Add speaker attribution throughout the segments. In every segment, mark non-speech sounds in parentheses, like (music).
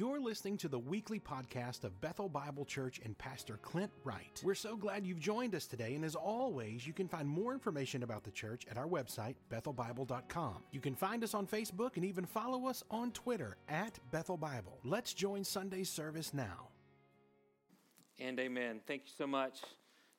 Speaker 1: You're listening to the weekly podcast of Bethel Bible Church and Pastor Clint Wright. We're so glad you've joined us today, and as always, you can find more information about the church at our website, bethelbible.com. You can find us on Facebook and even follow us on Twitter at Bethel Bible. Let's join Sunday's service now.
Speaker 2: And amen. Thank you so much,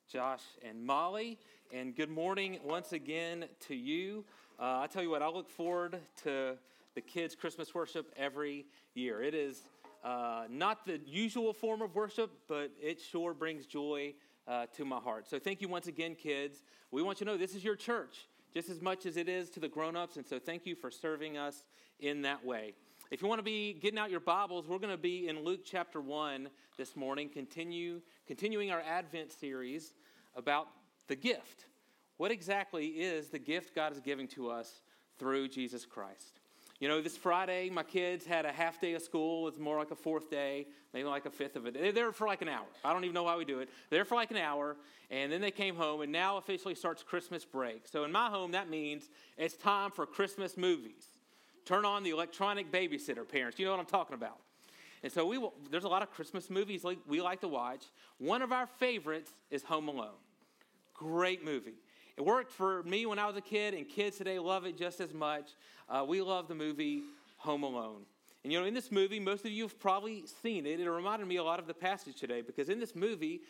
Speaker 2: Josh and Molly. And good morning once again to you. Uh, I tell you what, I look forward to the kids' Christmas worship every year. It is uh, not the usual form of worship, but it sure brings joy uh, to my heart. So thank you once again, kids. We want you to know this is your church just as much as it is to the grown ups, and so thank you for serving us in that way. If you want to be getting out your Bibles, we're going to be in Luke chapter 1 this morning, continue, continuing our Advent series about the gift. What exactly is the gift God is giving to us through Jesus Christ? You know, this Friday, my kids had a half day of school. It's more like a fourth day, maybe like a fifth of it. They're there for like an hour. I don't even know why we do it. They're there for like an hour, and then they came home, and now officially starts Christmas break. So in my home, that means it's time for Christmas movies. Turn on the electronic babysitter, parents. You know what I'm talking about. And so we will, there's a lot of Christmas movies we like to watch. One of our favorites is Home Alone. Great movie. It worked for me when I was a kid, and kids today love it just as much. Uh, we love the movie Home Alone. And you know, in this movie, most of you have probably seen it. It reminded me a lot of the passage today because in this movie,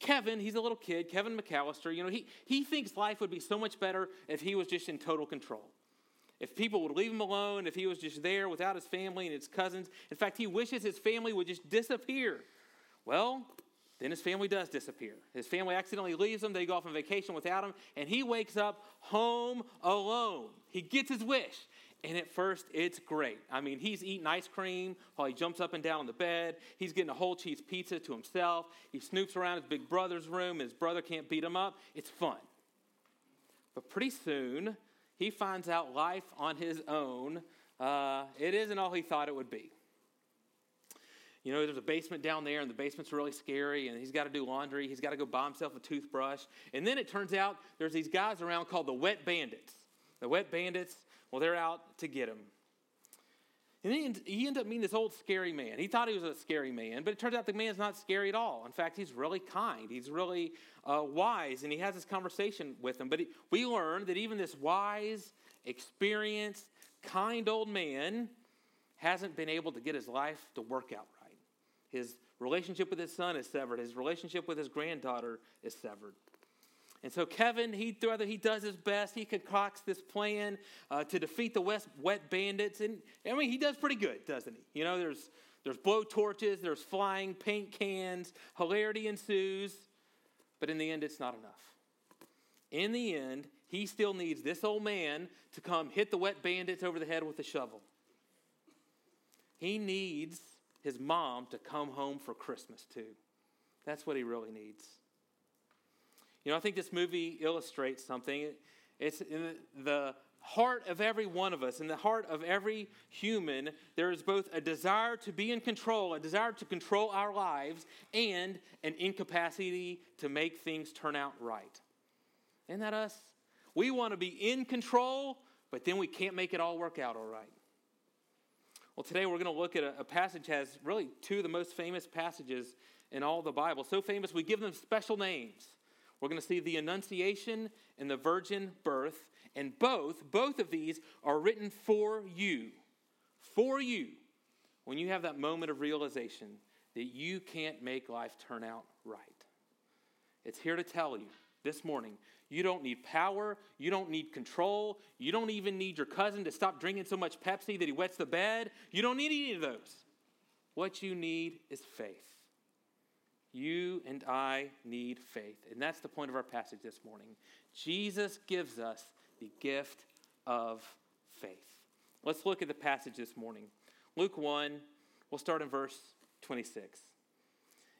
Speaker 2: Kevin, he's a little kid, Kevin McAllister, you know, he, he thinks life would be so much better if he was just in total control. If people would leave him alone, if he was just there without his family and his cousins. In fact, he wishes his family would just disappear. Well, then his family does disappear. His family accidentally leaves him. They go off on vacation without him, and he wakes up home alone. He gets his wish. And at first, it's great. I mean, he's eating ice cream while he jumps up and down on the bed. He's getting a whole cheese pizza to himself. He snoops around his big brother's room. His brother can't beat him up. It's fun. But pretty soon, he finds out life on his own, uh, it isn't all he thought it would be you know, there's a basement down there, and the basement's really scary, and he's got to do laundry. He's got to go buy himself a toothbrush. And then it turns out there's these guys around called the Wet Bandits. The Wet Bandits, well, they're out to get him. And then he ended up meeting this old scary man. He thought he was a scary man, but it turns out the man's not scary at all. In fact, he's really kind. He's really uh, wise, and he has this conversation with him. But he, we learn that even this wise, experienced, kind old man hasn't been able to get his life to work out his relationship with his son is severed. His relationship with his granddaughter is severed. And so Kevin, he rather he does his best. He concocts this plan uh, to defeat the West wet bandits, and I mean he does pretty good, doesn't he? You know, there's there's blow torches, there's flying paint cans, hilarity ensues, but in the end, it's not enough. In the end, he still needs this old man to come hit the wet bandits over the head with a shovel. He needs his mom to come home for Christmas too. That's what he really needs. You know, I think this movie illustrates something. It's in the heart of every one of us, in the heart of every human, there is both a desire to be in control, a desire to control our lives, and an incapacity to make things turn out right. Isn't that us? We want to be in control, but then we can't make it all work out all right. Well, today we're going to look at a, a passage has really two of the most famous passages in all the Bible. So famous, we give them special names. We're going to see the Annunciation and the Virgin Birth, and both, both of these are written for you. For you. When you have that moment of realization that you can't make life turn out right. It's here to tell you this morning. You don't need power. You don't need control. You don't even need your cousin to stop drinking so much Pepsi that he wets the bed. You don't need any of those. What you need is faith. You and I need faith. And that's the point of our passage this morning. Jesus gives us the gift of faith. Let's look at the passage this morning. Luke 1, we'll start in verse 26.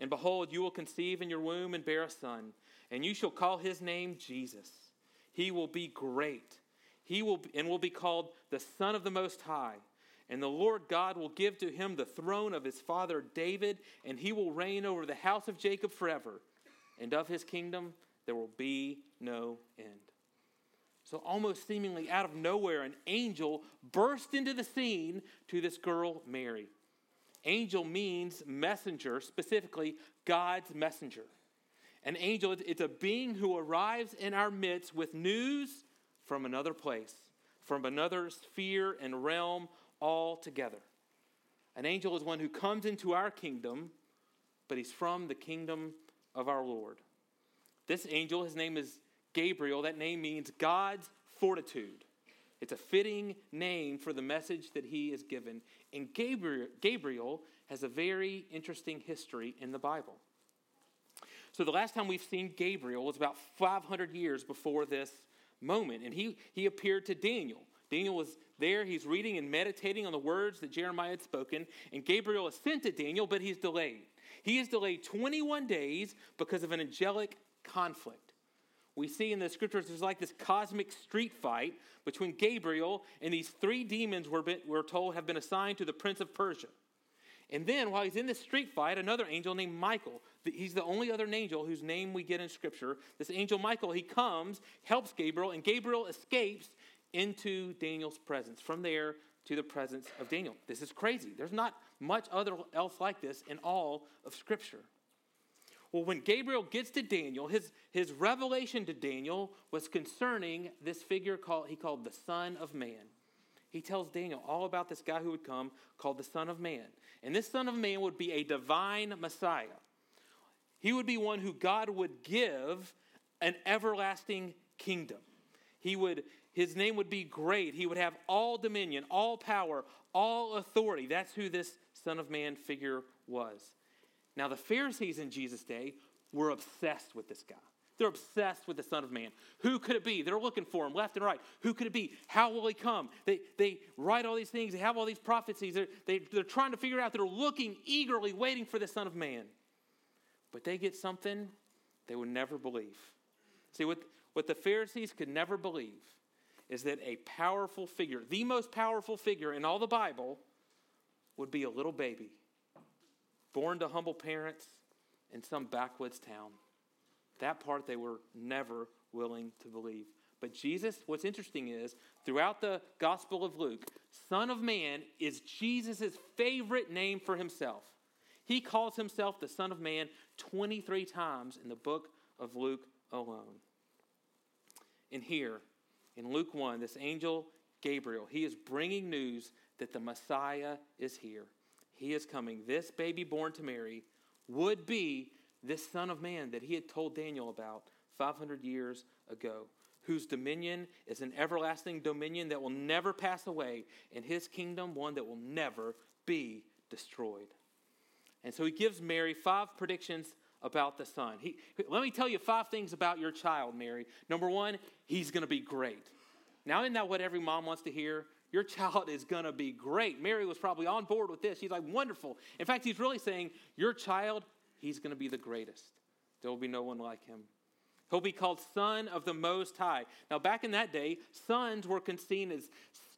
Speaker 2: And behold, you will conceive in your womb and bear a son, and you shall call his name Jesus. He will be great. He will and will be called the Son of the Most High. And the Lord God will give to him the throne of his father David, and he will reign over the house of Jacob forever. And of his kingdom there will be no end. So, almost seemingly out of nowhere, an angel burst into the scene to this girl, Mary. Angel means messenger, specifically God's messenger. An angel, it's a being who arrives in our midst with news from another place, from another sphere and realm altogether. An angel is one who comes into our kingdom, but he's from the kingdom of our Lord. This angel, his name is Gabriel. That name means God's fortitude. It's a fitting name for the message that he is given. And Gabriel, Gabriel has a very interesting history in the Bible. So the last time we've seen Gabriel was about 500 years before this moment, and he, he appeared to Daniel. Daniel was there, he's reading and meditating on the words that Jeremiah had spoken, and Gabriel is sent to Daniel, but he's delayed. He is delayed 21 days because of an angelic conflict. We see in the scriptures there's like this cosmic street fight between Gabriel and these three demons we're, been, we're told have been assigned to the prince of Persia. And then, while he's in this street fight, another angel named Michael, he's the only other angel whose name we get in Scripture. This angel Michael, he comes, helps Gabriel, and Gabriel escapes into Daniel's presence. From there to the presence of Daniel. This is crazy. There's not much other else like this in all of Scripture. Well, when Gabriel gets to Daniel, his, his revelation to Daniel was concerning this figure called, he called the Son of Man. He tells Daniel all about this guy who would come called the Son of Man. And this Son of Man would be a divine Messiah. He would be one who God would give an everlasting kingdom. He would, his name would be great. He would have all dominion, all power, all authority. That's who this Son of Man figure was. Now, the Pharisees in Jesus' day were obsessed with this guy. They're obsessed with the Son of Man. Who could it be? They're looking for him left and right. Who could it be? How will he come? They, they write all these things, they have all these prophecies. They're, they, they're trying to figure out, they're looking eagerly, waiting for the Son of Man. But they get something they would never believe. See, what, what the Pharisees could never believe is that a powerful figure, the most powerful figure in all the Bible, would be a little baby born to humble parents in some backwoods town. That part they were never willing to believe. But Jesus, what's interesting is, throughout the Gospel of Luke, Son of Man is Jesus' favorite name for himself. He calls himself the Son of Man 23 times in the book of Luke alone. And here, in Luke 1, this angel Gabriel, he is bringing news that the Messiah is here. He is coming. This baby born to Mary would be this Son of Man that he had told Daniel about 500 years ago, whose dominion is an everlasting dominion that will never pass away, and his kingdom one that will never be destroyed. And so he gives Mary five predictions about the son. He, let me tell you five things about your child, Mary. Number one, he's going to be great. Now, isn't that what every mom wants to hear? Your child is going to be great. Mary was probably on board with this. She's like, wonderful. In fact, he's really saying, Your child, he's going to be the greatest. There will be no one like him. He'll be called Son of the Most High. Now, back in that day, sons were seen as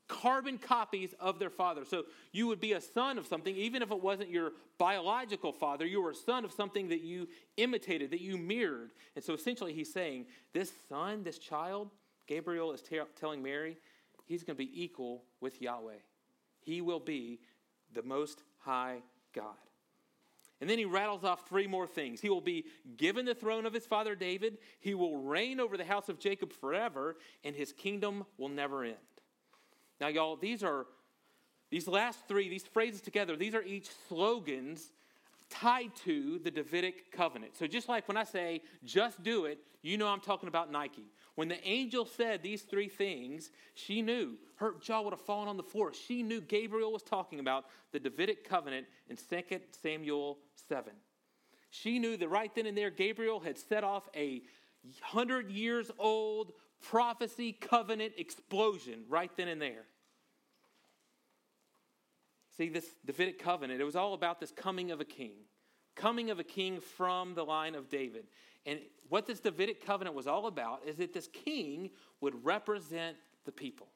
Speaker 2: carbon copies of their father. So you would be a son of something, even if it wasn't your biological father, you were a son of something that you imitated, that you mirrored. And so essentially, he's saying, This son, this child, Gabriel is t- telling Mary, he's going to be equal with Yahweh. He will be the most high God. And then he rattles off three more things. He will be given the throne of his father David, he will reign over the house of Jacob forever, and his kingdom will never end. Now, y'all, these are these last three, these phrases together, these are each slogans tied to the Davidic covenant. So just like when I say, just do it, you know I'm talking about Nike. When the angel said these three things, she knew her jaw would have fallen on the floor. She knew Gabriel was talking about the Davidic covenant in 2 Samuel 7. She knew that right then and there, Gabriel had set off a hundred years old prophecy covenant explosion right then and there. See, this Davidic covenant, it was all about this coming of a king, coming of a king from the line of David. And what this Davidic covenant was all about is that this king would represent the people.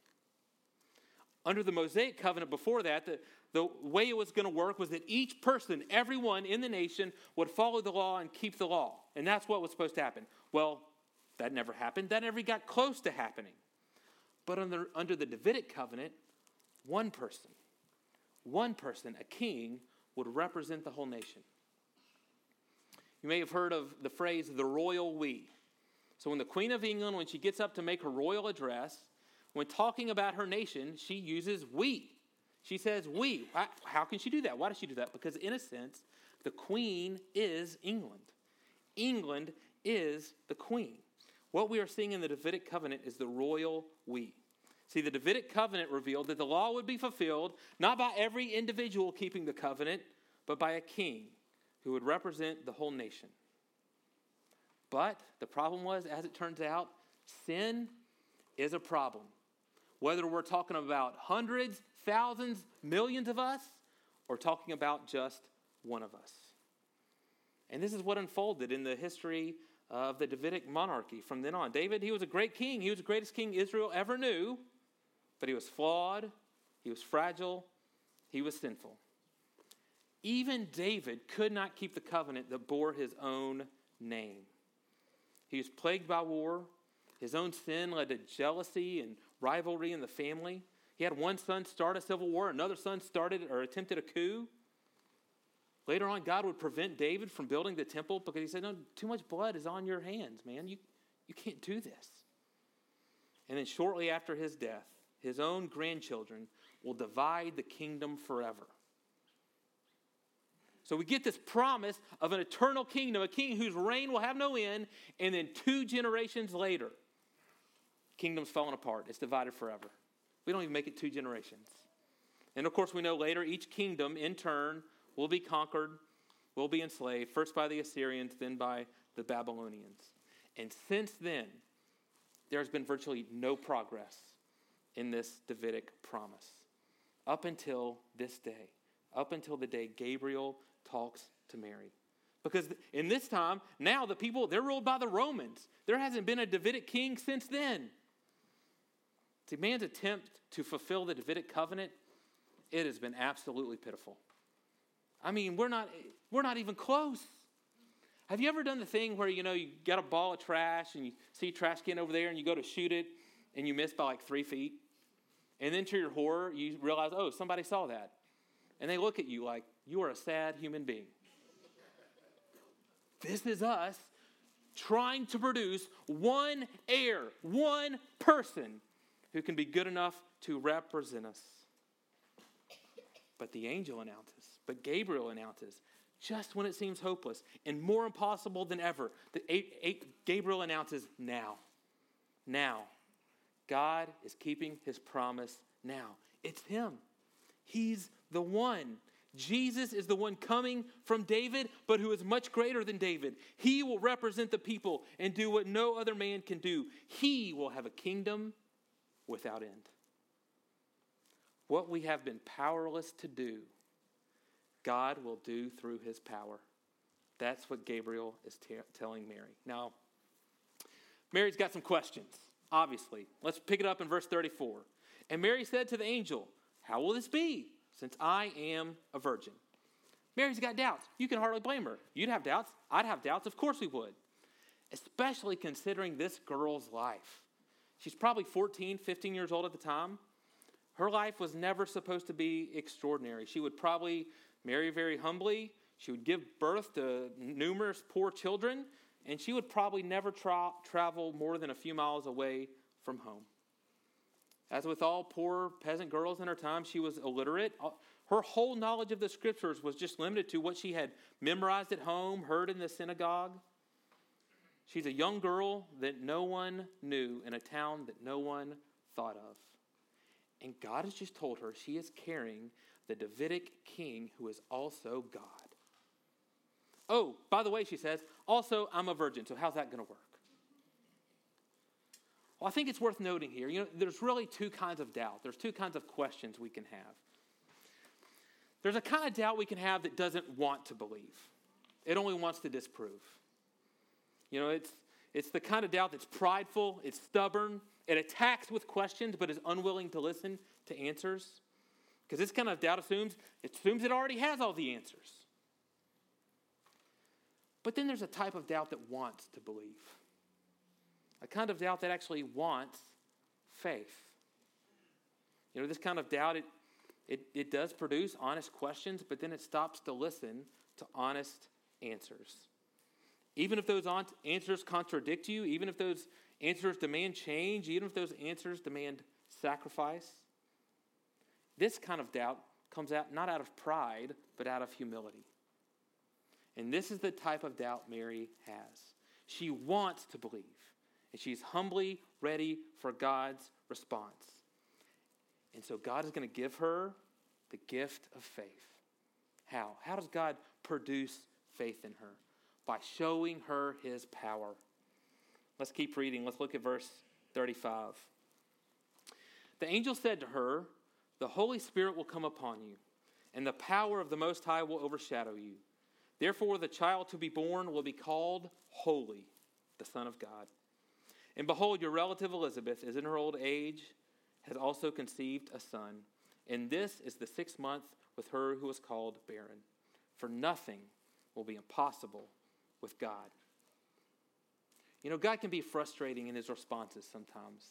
Speaker 2: Under the Mosaic covenant before that, the, the way it was going to work was that each person, everyone in the nation, would follow the law and keep the law. And that's what was supposed to happen. Well, that never happened. That never got close to happening. But under, under the Davidic covenant, one person, one person, a king, would represent the whole nation. You may have heard of the phrase the royal we. So when the Queen of England, when she gets up to make her royal address, when talking about her nation, she uses we. She says we. How can she do that? Why does she do that? Because, in a sense, the Queen is England. England is the Queen. What we are seeing in the Davidic covenant is the royal we. See, the Davidic covenant revealed that the law would be fulfilled not by every individual keeping the covenant, but by a king who would represent the whole nation. But the problem was, as it turns out, sin is a problem. Whether we're talking about hundreds, thousands, millions of us, or talking about just one of us. And this is what unfolded in the history of the Davidic monarchy from then on. David, he was a great king. He was the greatest king Israel ever knew, but he was flawed, he was fragile, he was sinful. Even David could not keep the covenant that bore his own name. He was plagued by war. His own sin led to jealousy and rivalry in the family. He had one son start a civil war, another son started or attempted a coup. Later on, God would prevent David from building the temple because he said, No, too much blood is on your hands, man. You, you can't do this. And then shortly after his death, his own grandchildren will divide the kingdom forever. So we get this promise of an eternal kingdom, a king whose reign will have no end, and then two generations later, kingdom's falling apart. It's divided forever. We don't even make it two generations. And of course, we know later each kingdom in turn will be conquered, will be enslaved, first by the Assyrians, then by the Babylonians. And since then, there's been virtually no progress in this Davidic promise up until this day, up until the day Gabriel talks to Mary. Because in this time, now the people, they're ruled by the Romans. There hasn't been a Davidic king since then. See, man's attempt to fulfill the Davidic covenant, it has been absolutely pitiful. I mean, we're not, we're not even close. Have you ever done the thing where, you know, you got a ball of trash and you see trash can over there and you go to shoot it and you miss by like three feet? And then to your horror, you realize, oh, somebody saw that. And they look at you like, you are a sad human being. this is us trying to produce one heir, one person who can be good enough to represent us. But the angel announces, but Gabriel announces, just when it seems hopeless and more impossible than ever, the eight, eight, Gabriel announces now. Now. God is keeping his promise now. It's him. He's the one. Jesus is the one coming from David, but who is much greater than David. He will represent the people and do what no other man can do. He will have a kingdom without end. What we have been powerless to do, God will do through his power. That's what Gabriel is t- telling Mary. Now, Mary's got some questions, obviously. Let's pick it up in verse 34. And Mary said to the angel, How will this be, since I am a virgin? Mary's got doubts. You can hardly blame her. You'd have doubts. I'd have doubts. Of course we would. Especially considering this girl's life. She's probably 14, 15 years old at the time. Her life was never supposed to be extraordinary. She would probably marry very humbly. She would give birth to numerous poor children, and she would probably never tra- travel more than a few miles away from home. As with all poor peasant girls in her time, she was illiterate. Her whole knowledge of the scriptures was just limited to what she had memorized at home, heard in the synagogue. She's a young girl that no one knew in a town that no one thought of. And God has just told her she is carrying the Davidic king who is also God. Oh, by the way, she says, also, I'm a virgin, so how's that going to work? Well, I think it's worth noting here, you know, there's really two kinds of doubt. There's two kinds of questions we can have. there's a kind of doubt we can have that doesn't want to believe, it only wants to disprove. You know, it's, it's the kind of doubt that's prideful, it's stubborn, it attacks with questions, but is unwilling to listen to answers. Because this kind of doubt assumes it assumes it already has all the answers. But then there's a type of doubt that wants to believe. A kind of doubt that actually wants faith. You know, this kind of doubt, it, it, it does produce honest questions, but then it stops to listen to honest answers. Even if those answers contradict you, even if those answers demand change, even if those answers demand sacrifice, this kind of doubt comes out not out of pride, but out of humility. And this is the type of doubt Mary has. She wants to believe, and she's humbly ready for God's response. And so God is going to give her the gift of faith. How? How does God produce faith in her? By showing her his power. Let's keep reading. Let's look at verse 35. The angel said to her, The Holy Spirit will come upon you, and the power of the Most High will overshadow you. Therefore, the child to be born will be called Holy, the Son of God. And behold, your relative Elizabeth is in her old age, has also conceived a son. And this is the sixth month with her who was called barren. For nothing will be impossible with God. You know, God can be frustrating in his responses sometimes.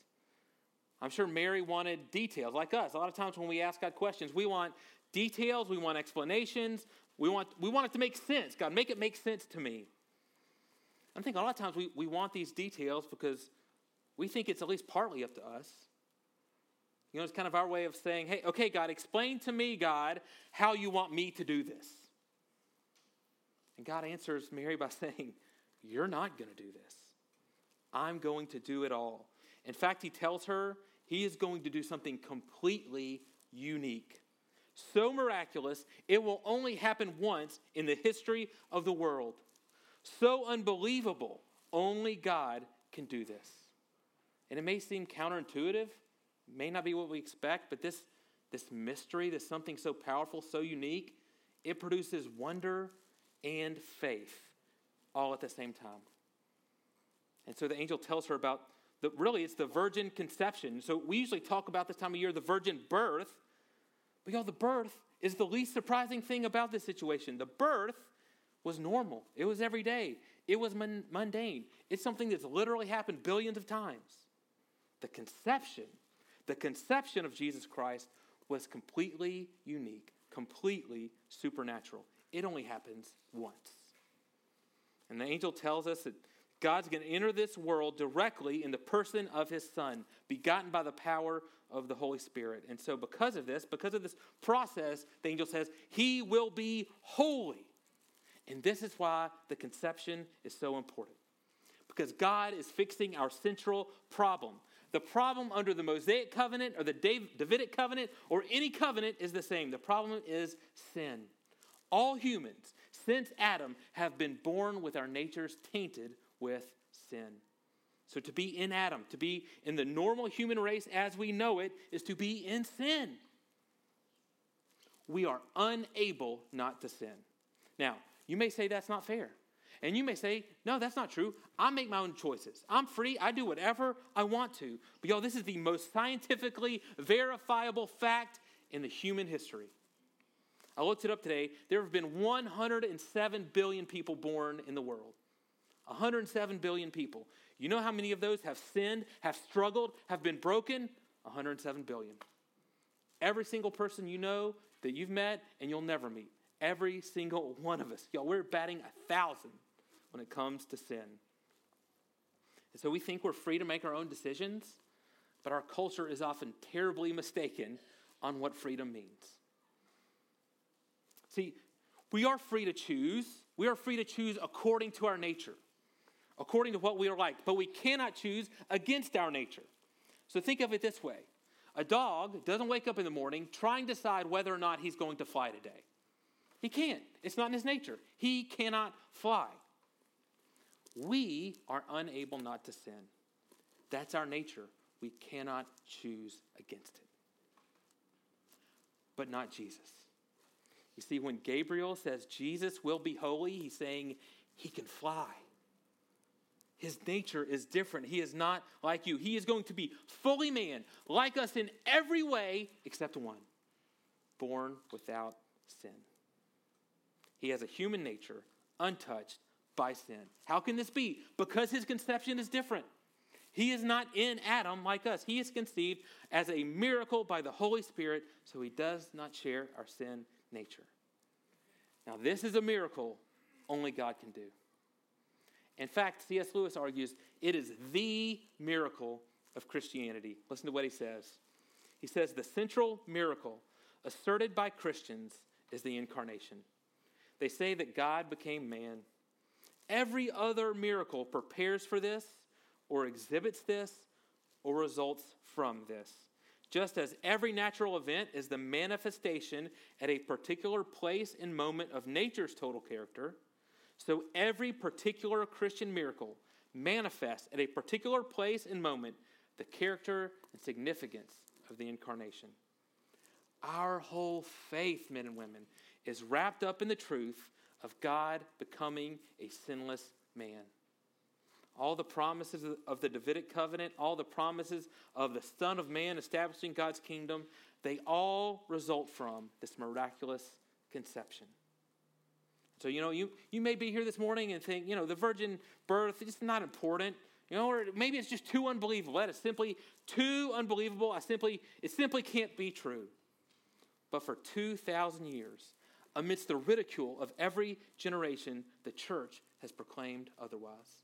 Speaker 2: I'm sure Mary wanted details, like us. A lot of times when we ask God questions, we want details, we want explanations, we want, we want it to make sense. God, make it make sense to me. I think a lot of times we, we want these details because we think it's at least partly up to us. You know, it's kind of our way of saying, hey, okay, God, explain to me, God, how you want me to do this. And God answers Mary by (laughs) saying, You're not going to do this. I'm going to do it all. In fact, he tells her he is going to do something completely unique. So miraculous, it will only happen once in the history of the world. So unbelievable, only God can do this. And it may seem counterintuitive, may not be what we expect, but this, this mystery, this something so powerful, so unique, it produces wonder and faith all at the same time. And so the angel tells her about the really it's the virgin conception. So we usually talk about this time of year the virgin birth, but y'all, the birth is the least surprising thing about this situation. The birth was normal. It was every day. It was mundane. It's something that's literally happened billions of times. The conception, the conception of Jesus Christ was completely unique, completely supernatural. It only happens once. And the angel tells us that God's going to enter this world directly in the person of his son, begotten by the power of the Holy Spirit. And so, because of this, because of this process, the angel says, He will be holy. And this is why the conception is so important. Because God is fixing our central problem. The problem under the Mosaic covenant or the Davidic covenant or any covenant is the same. The problem is sin. All humans, since Adam, have been born with our natures tainted with sin. So to be in Adam, to be in the normal human race as we know it, is to be in sin. We are unable not to sin. Now, you may say that's not fair. And you may say, no, that's not true. I make my own choices. I'm free. I do whatever I want to. But y'all, this is the most scientifically verifiable fact in the human history. I looked it up today. There have been 107 billion people born in the world. 107 billion people. You know how many of those have sinned, have struggled, have been broken? 107 billion. Every single person you know that you've met and you'll never meet. Every single one of us. Y'all, we're batting a thousand when it comes to sin. And so we think we're free to make our own decisions, but our culture is often terribly mistaken on what freedom means. See, we are free to choose. We are free to choose according to our nature according to what we are like, but we cannot choose against our nature. So think of it this way a dog doesn't wake up in the morning trying to decide whether or not he's going to fly today. He can't, it's not in his nature. He cannot fly. We are unable not to sin. That's our nature. We cannot choose against it. But not Jesus. You see, when Gabriel says Jesus will be holy, he's saying he can fly. His nature is different. He is not like you. He is going to be fully man, like us in every way except one born without sin. He has a human nature, untouched by sin. How can this be? Because his conception is different. He is not in Adam like us. He is conceived as a miracle by the Holy Spirit, so he does not share our sin nature. Now, this is a miracle only God can do. In fact, C.S. Lewis argues it is the miracle of Christianity. Listen to what he says. He says the central miracle asserted by Christians is the incarnation. They say that God became man. Every other miracle prepares for this, or exhibits this, or results from this. Just as every natural event is the manifestation at a particular place and moment of nature's total character, so every particular Christian miracle manifests at a particular place and moment the character and significance of the incarnation. Our whole faith, men and women, is wrapped up in the truth of God becoming a sinless man. All the promises of the Davidic covenant, all the promises of the Son of Man establishing God's kingdom, they all result from this miraculous conception. So, you know, you, you may be here this morning and think, you know, the virgin birth is not important. You know, or maybe it's just too unbelievable. That is simply too unbelievable. I simply, it simply can't be true. But for 2,000 years, amidst the ridicule of every generation, the church has proclaimed otherwise.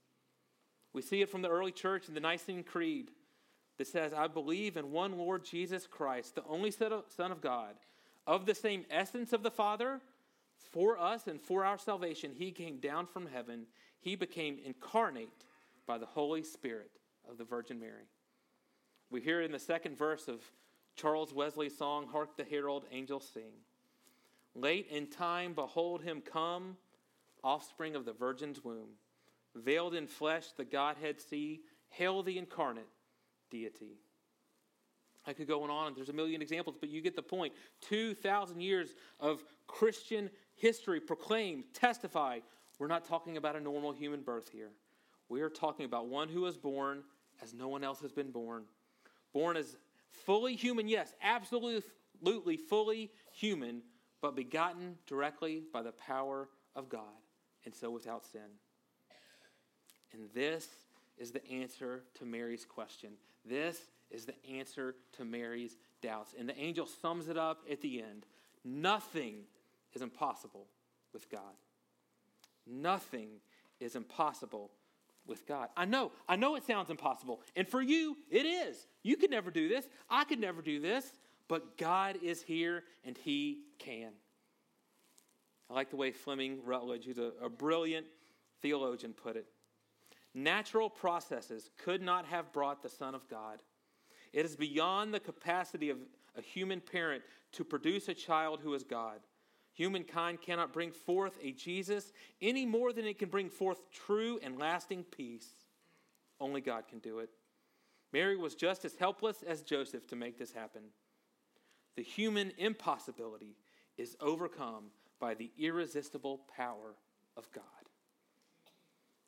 Speaker 2: We see it from the early church in the Nicene Creed that says, I believe in one Lord Jesus Christ, the only Son of God, of the same essence of the Father, for us and for our salvation. He came down from heaven, He became incarnate by the Holy Spirit of the Virgin Mary. We hear in the second verse of Charles Wesley's song, Hark the Herald Angels Sing. Late in time, behold him come, offspring of the Virgin's womb. Veiled in flesh, the Godhead see. Hail the incarnate deity. I could go on, and there's a million examples, but you get the point. 2,000 years of Christian history proclaim, testify. We're not talking about a normal human birth here. We are talking about one who was born as no one else has been born. Born as fully human, yes, absolutely fully human, but begotten directly by the power of God, and so without sin. And this is the answer to Mary's question. This is the answer to Mary's doubts. And the angel sums it up at the end Nothing is impossible with God. Nothing is impossible with God. I know, I know it sounds impossible. And for you, it is. You could never do this. I could never do this. But God is here and He can. I like the way Fleming Rutledge, who's a, a brilliant theologian, put it. Natural processes could not have brought the Son of God. It is beyond the capacity of a human parent to produce a child who is God. Humankind cannot bring forth a Jesus any more than it can bring forth true and lasting peace. Only God can do it. Mary was just as helpless as Joseph to make this happen. The human impossibility is overcome by the irresistible power of God.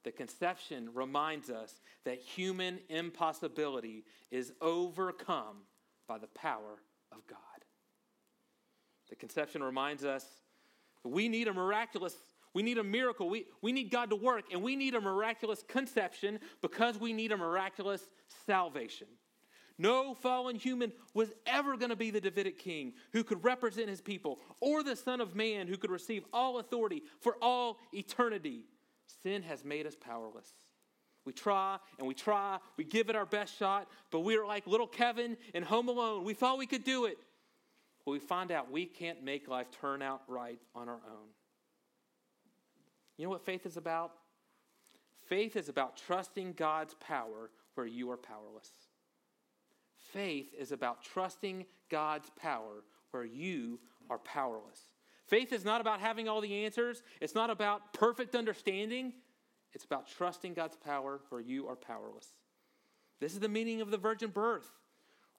Speaker 2: The conception reminds us that human impossibility is overcome by the power of God. The conception reminds us we need a miraculous, we need a miracle. We, we need God to work, and we need a miraculous conception because we need a miraculous salvation. No fallen human was ever going to be the Davidic king who could represent his people, or the Son of Man who could receive all authority for all eternity. Sin has made us powerless. We try and we try, we give it our best shot, but we are like little Kevin in Home Alone. We thought we could do it. We find out we can't make life turn out right on our own. You know what faith is about? Faith is about trusting God's power where you are powerless. Faith is about trusting God's power where you are powerless. Faith is not about having all the answers, it's not about perfect understanding. It's about trusting God's power where you are powerless. This is the meaning of the virgin birth.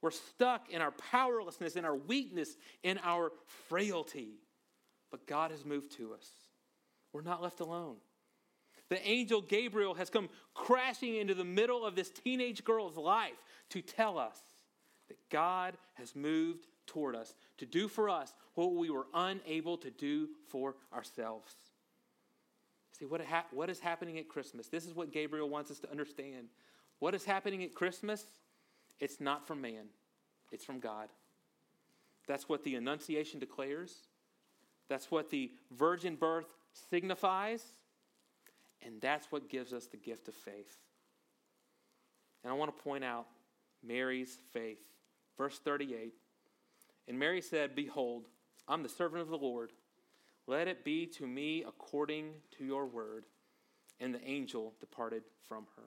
Speaker 2: We're stuck in our powerlessness, in our weakness, in our frailty. but God has moved to us. We're not left alone. The angel Gabriel has come crashing into the middle of this teenage girl's life to tell us that God has moved toward us to do for us what we were unable to do for ourselves. See, what, ha- what is happening at Christmas? This is what Gabriel wants us to understand. What is happening at Christmas? It's not from man, it's from God. That's what the Annunciation declares. That's what the virgin birth signifies. And that's what gives us the gift of faith. And I want to point out Mary's faith. Verse 38 And Mary said, Behold, I'm the servant of the Lord. Let it be to me according to your word. And the angel departed from her.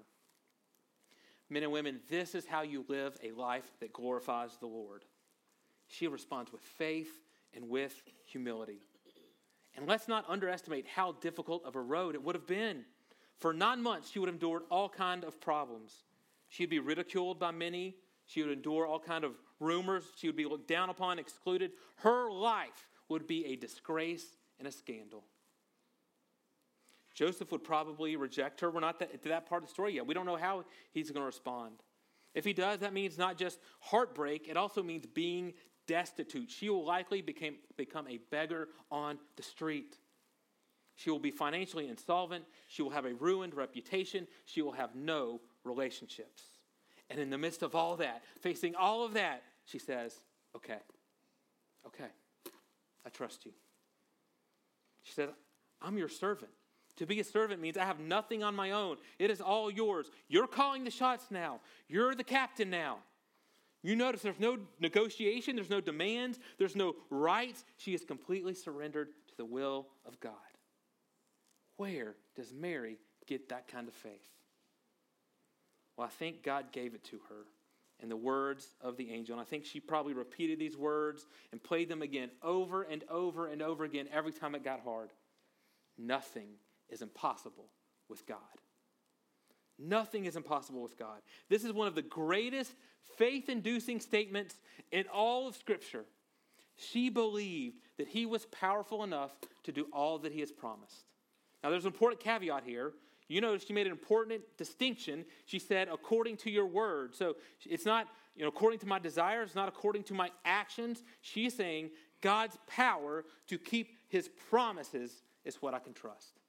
Speaker 2: Men and women, this is how you live a life that glorifies the Lord. She responds with faith and with humility. And let's not underestimate how difficult of a road it would have been. For nine months, she would have endured all kind of problems. She'd be ridiculed by many. She would endure all kind of rumors. She would be looked down upon, excluded. Her life would be a disgrace and a scandal. Joseph would probably reject her. We're not that, to that part of the story yet. We don't know how he's going to respond. If he does, that means not just heartbreak, it also means being destitute. She will likely became, become a beggar on the street. She will be financially insolvent. She will have a ruined reputation. She will have no relationships. And in the midst of all that, facing all of that, she says, Okay, okay, I trust you. She says, I'm your servant. To be a servant means I have nothing on my own. It is all yours. You're calling the shots now. You're the captain now. You notice there's no negotiation, there's no demands, there's no rights. She is completely surrendered to the will of God. Where does Mary get that kind of faith? Well, I think God gave it to her in the words of the angel. And I think she probably repeated these words and played them again over and over and over again every time it got hard. Nothing is impossible with God. Nothing is impossible with God. This is one of the greatest faith inducing statements in all of Scripture. She believed that he was powerful enough to do all that he has promised. Now, there's an important caveat here. You notice she made an important distinction. She said, according to your word. So it's not, you know, according to my desires, not according to my actions. She's saying God's power to keep his promises is what I can trust.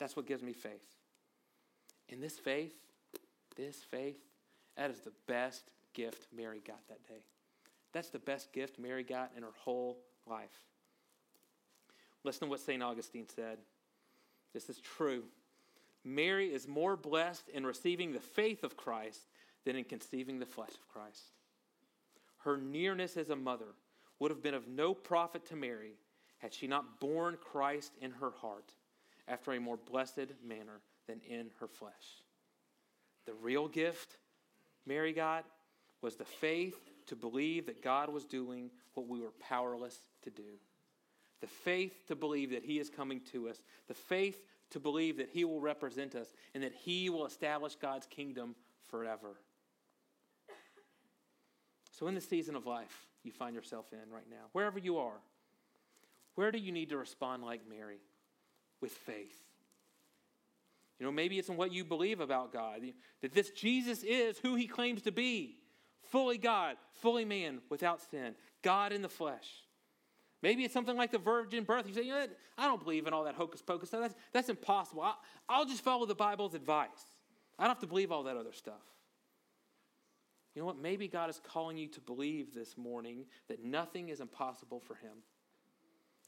Speaker 2: That's what gives me faith. And this faith, this faith, that is the best gift Mary got that day. That's the best gift Mary got in her whole life. Listen to what St. Augustine said. This is true. Mary is more blessed in receiving the faith of Christ than in conceiving the flesh of Christ. Her nearness as a mother would have been of no profit to Mary had she not borne Christ in her heart after a more blessed manner than in her flesh. The real gift Mary got was the faith to believe that God was doing what we were powerless to do. The faith to believe that He is coming to us. The faith to believe that He will represent us and that He will establish God's kingdom forever. So, in the season of life you find yourself in right now, wherever you are, where do you need to respond like Mary? With faith. You know, maybe it's in what you believe about God, that this Jesus is who he claims to be fully God, fully man, without sin, God in the flesh. Maybe it's something like the virgin birth. You say, you know, I don't believe in all that hocus pocus stuff. That's, that's impossible. I'll, I'll just follow the Bible's advice. I don't have to believe all that other stuff. You know what? Maybe God is calling you to believe this morning that nothing is impossible for him.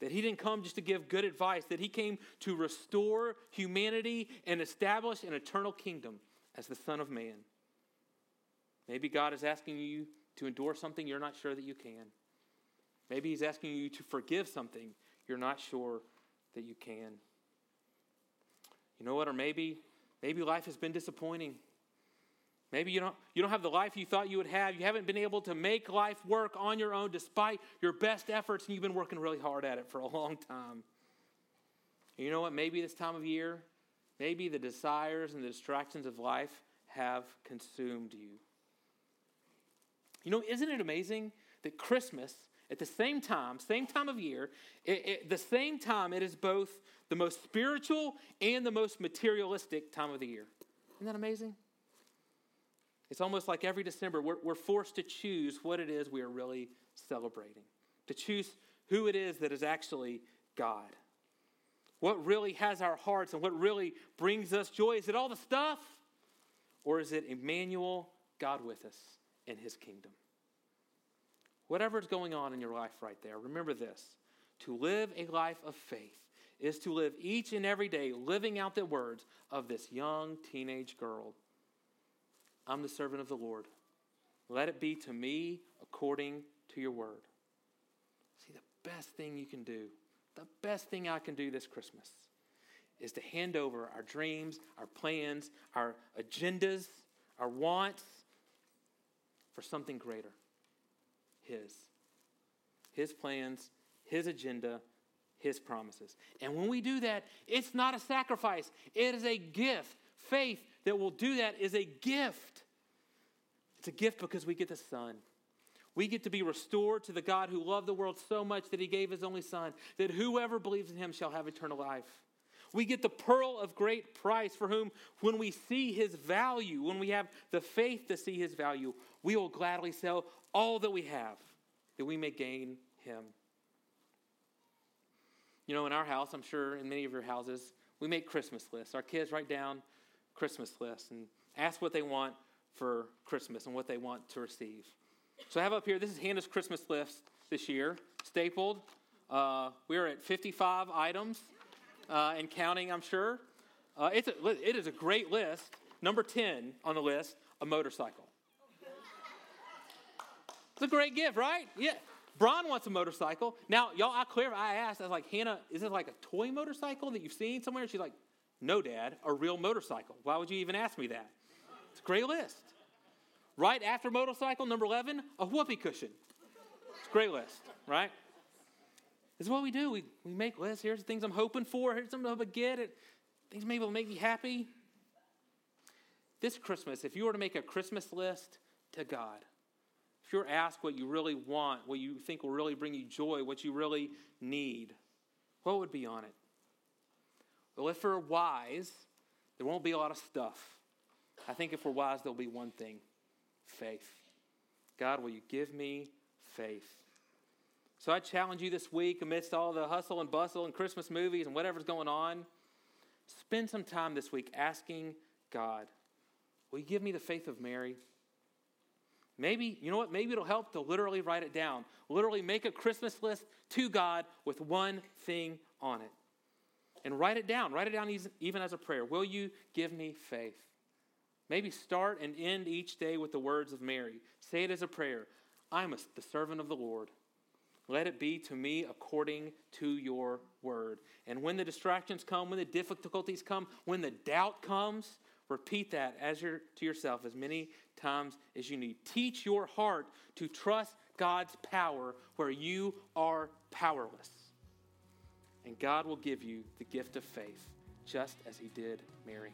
Speaker 2: That he didn't come just to give good advice, that he came to restore humanity and establish an eternal kingdom as the Son of Man. Maybe God is asking you to endure something you're not sure that you can. Maybe he's asking you to forgive something you're not sure that you can. You know what? Or maybe maybe life has been disappointing. Maybe you don't, you don't have the life you thought you would have. You haven't been able to make life work on your own despite your best efforts, and you've been working really hard at it for a long time. And you know what? Maybe this time of year, maybe the desires and the distractions of life have consumed you. You know, isn't it amazing that Christmas at the same time, same time of year, it, it, the same time, it is both the most spiritual and the most materialistic time of the year. Isn't that amazing? It's almost like every December, we're, we're forced to choose what it is we are really celebrating, to choose who it is that is actually God. What really has our hearts and what really brings us joy? Is it all the stuff? Or is it Emmanuel, God with us in his kingdom? Whatever's going on in your life right there, remember this to live a life of faith is to live each and every day living out the words of this young teenage girl I'm the servant of the Lord. Let it be to me according to your word. See, the best thing you can do, the best thing I can do this Christmas is to hand over our dreams, our plans, our agendas, our wants for something greater His. His plans, His agenda, His promises. And when we do that, it's not a sacrifice, it is a gift. Faith that will do that is a gift. It's a gift because we get the Son. We get to be restored to the God who loved the world so much that he gave his only Son, that whoever believes in him shall have eternal life. We get the pearl of great price for whom, when we see his value, when we have the faith to see his value, we will gladly sell all that we have that we may gain him. You know, in our house, I'm sure in many of your houses, we make Christmas lists. Our kids write down Christmas lists and ask what they want for Christmas and what they want to receive. So I have up here, this is Hannah's Christmas list this year, stapled. Uh, we're at 55 items uh, and counting, I'm sure. Uh, it's a, it is a great list. Number 10 on the list, a motorcycle. It's a great gift, right? Yeah. Bron wants a motorcycle. Now, y'all, I clear, I asked, I was like, Hannah, is it like a toy motorcycle that you've seen somewhere? she's like, no, Dad, a real motorcycle. Why would you even ask me that? It's a great list. Right after motorcycle, number 11, a whoopee cushion. It's a great list, right? This is what we do. We, we make lists. Here's the things I'm hoping for. Here's something I'm going to get. It, things maybe will make me happy. This Christmas, if you were to make a Christmas list to God, if you're asked what you really want, what you think will really bring you joy, what you really need, what would be on it? Well, if we're wise, there won't be a lot of stuff. I think if we're wise, there'll be one thing faith. God, will you give me faith? So I challenge you this week, amidst all the hustle and bustle and Christmas movies and whatever's going on, spend some time this week asking God, will you give me the faith of Mary? Maybe, you know what? Maybe it'll help to literally write it down. Literally make a Christmas list to God with one thing on it. And write it down. Write it down even as a prayer. Will you give me faith? Maybe start and end each day with the words of Mary. Say it as a prayer I'm a, the servant of the Lord. Let it be to me according to your word. And when the distractions come, when the difficulties come, when the doubt comes, repeat that as your, to yourself as many times as you need. Teach your heart to trust God's power where you are powerless. And God will give you the gift of faith, just as He did Mary.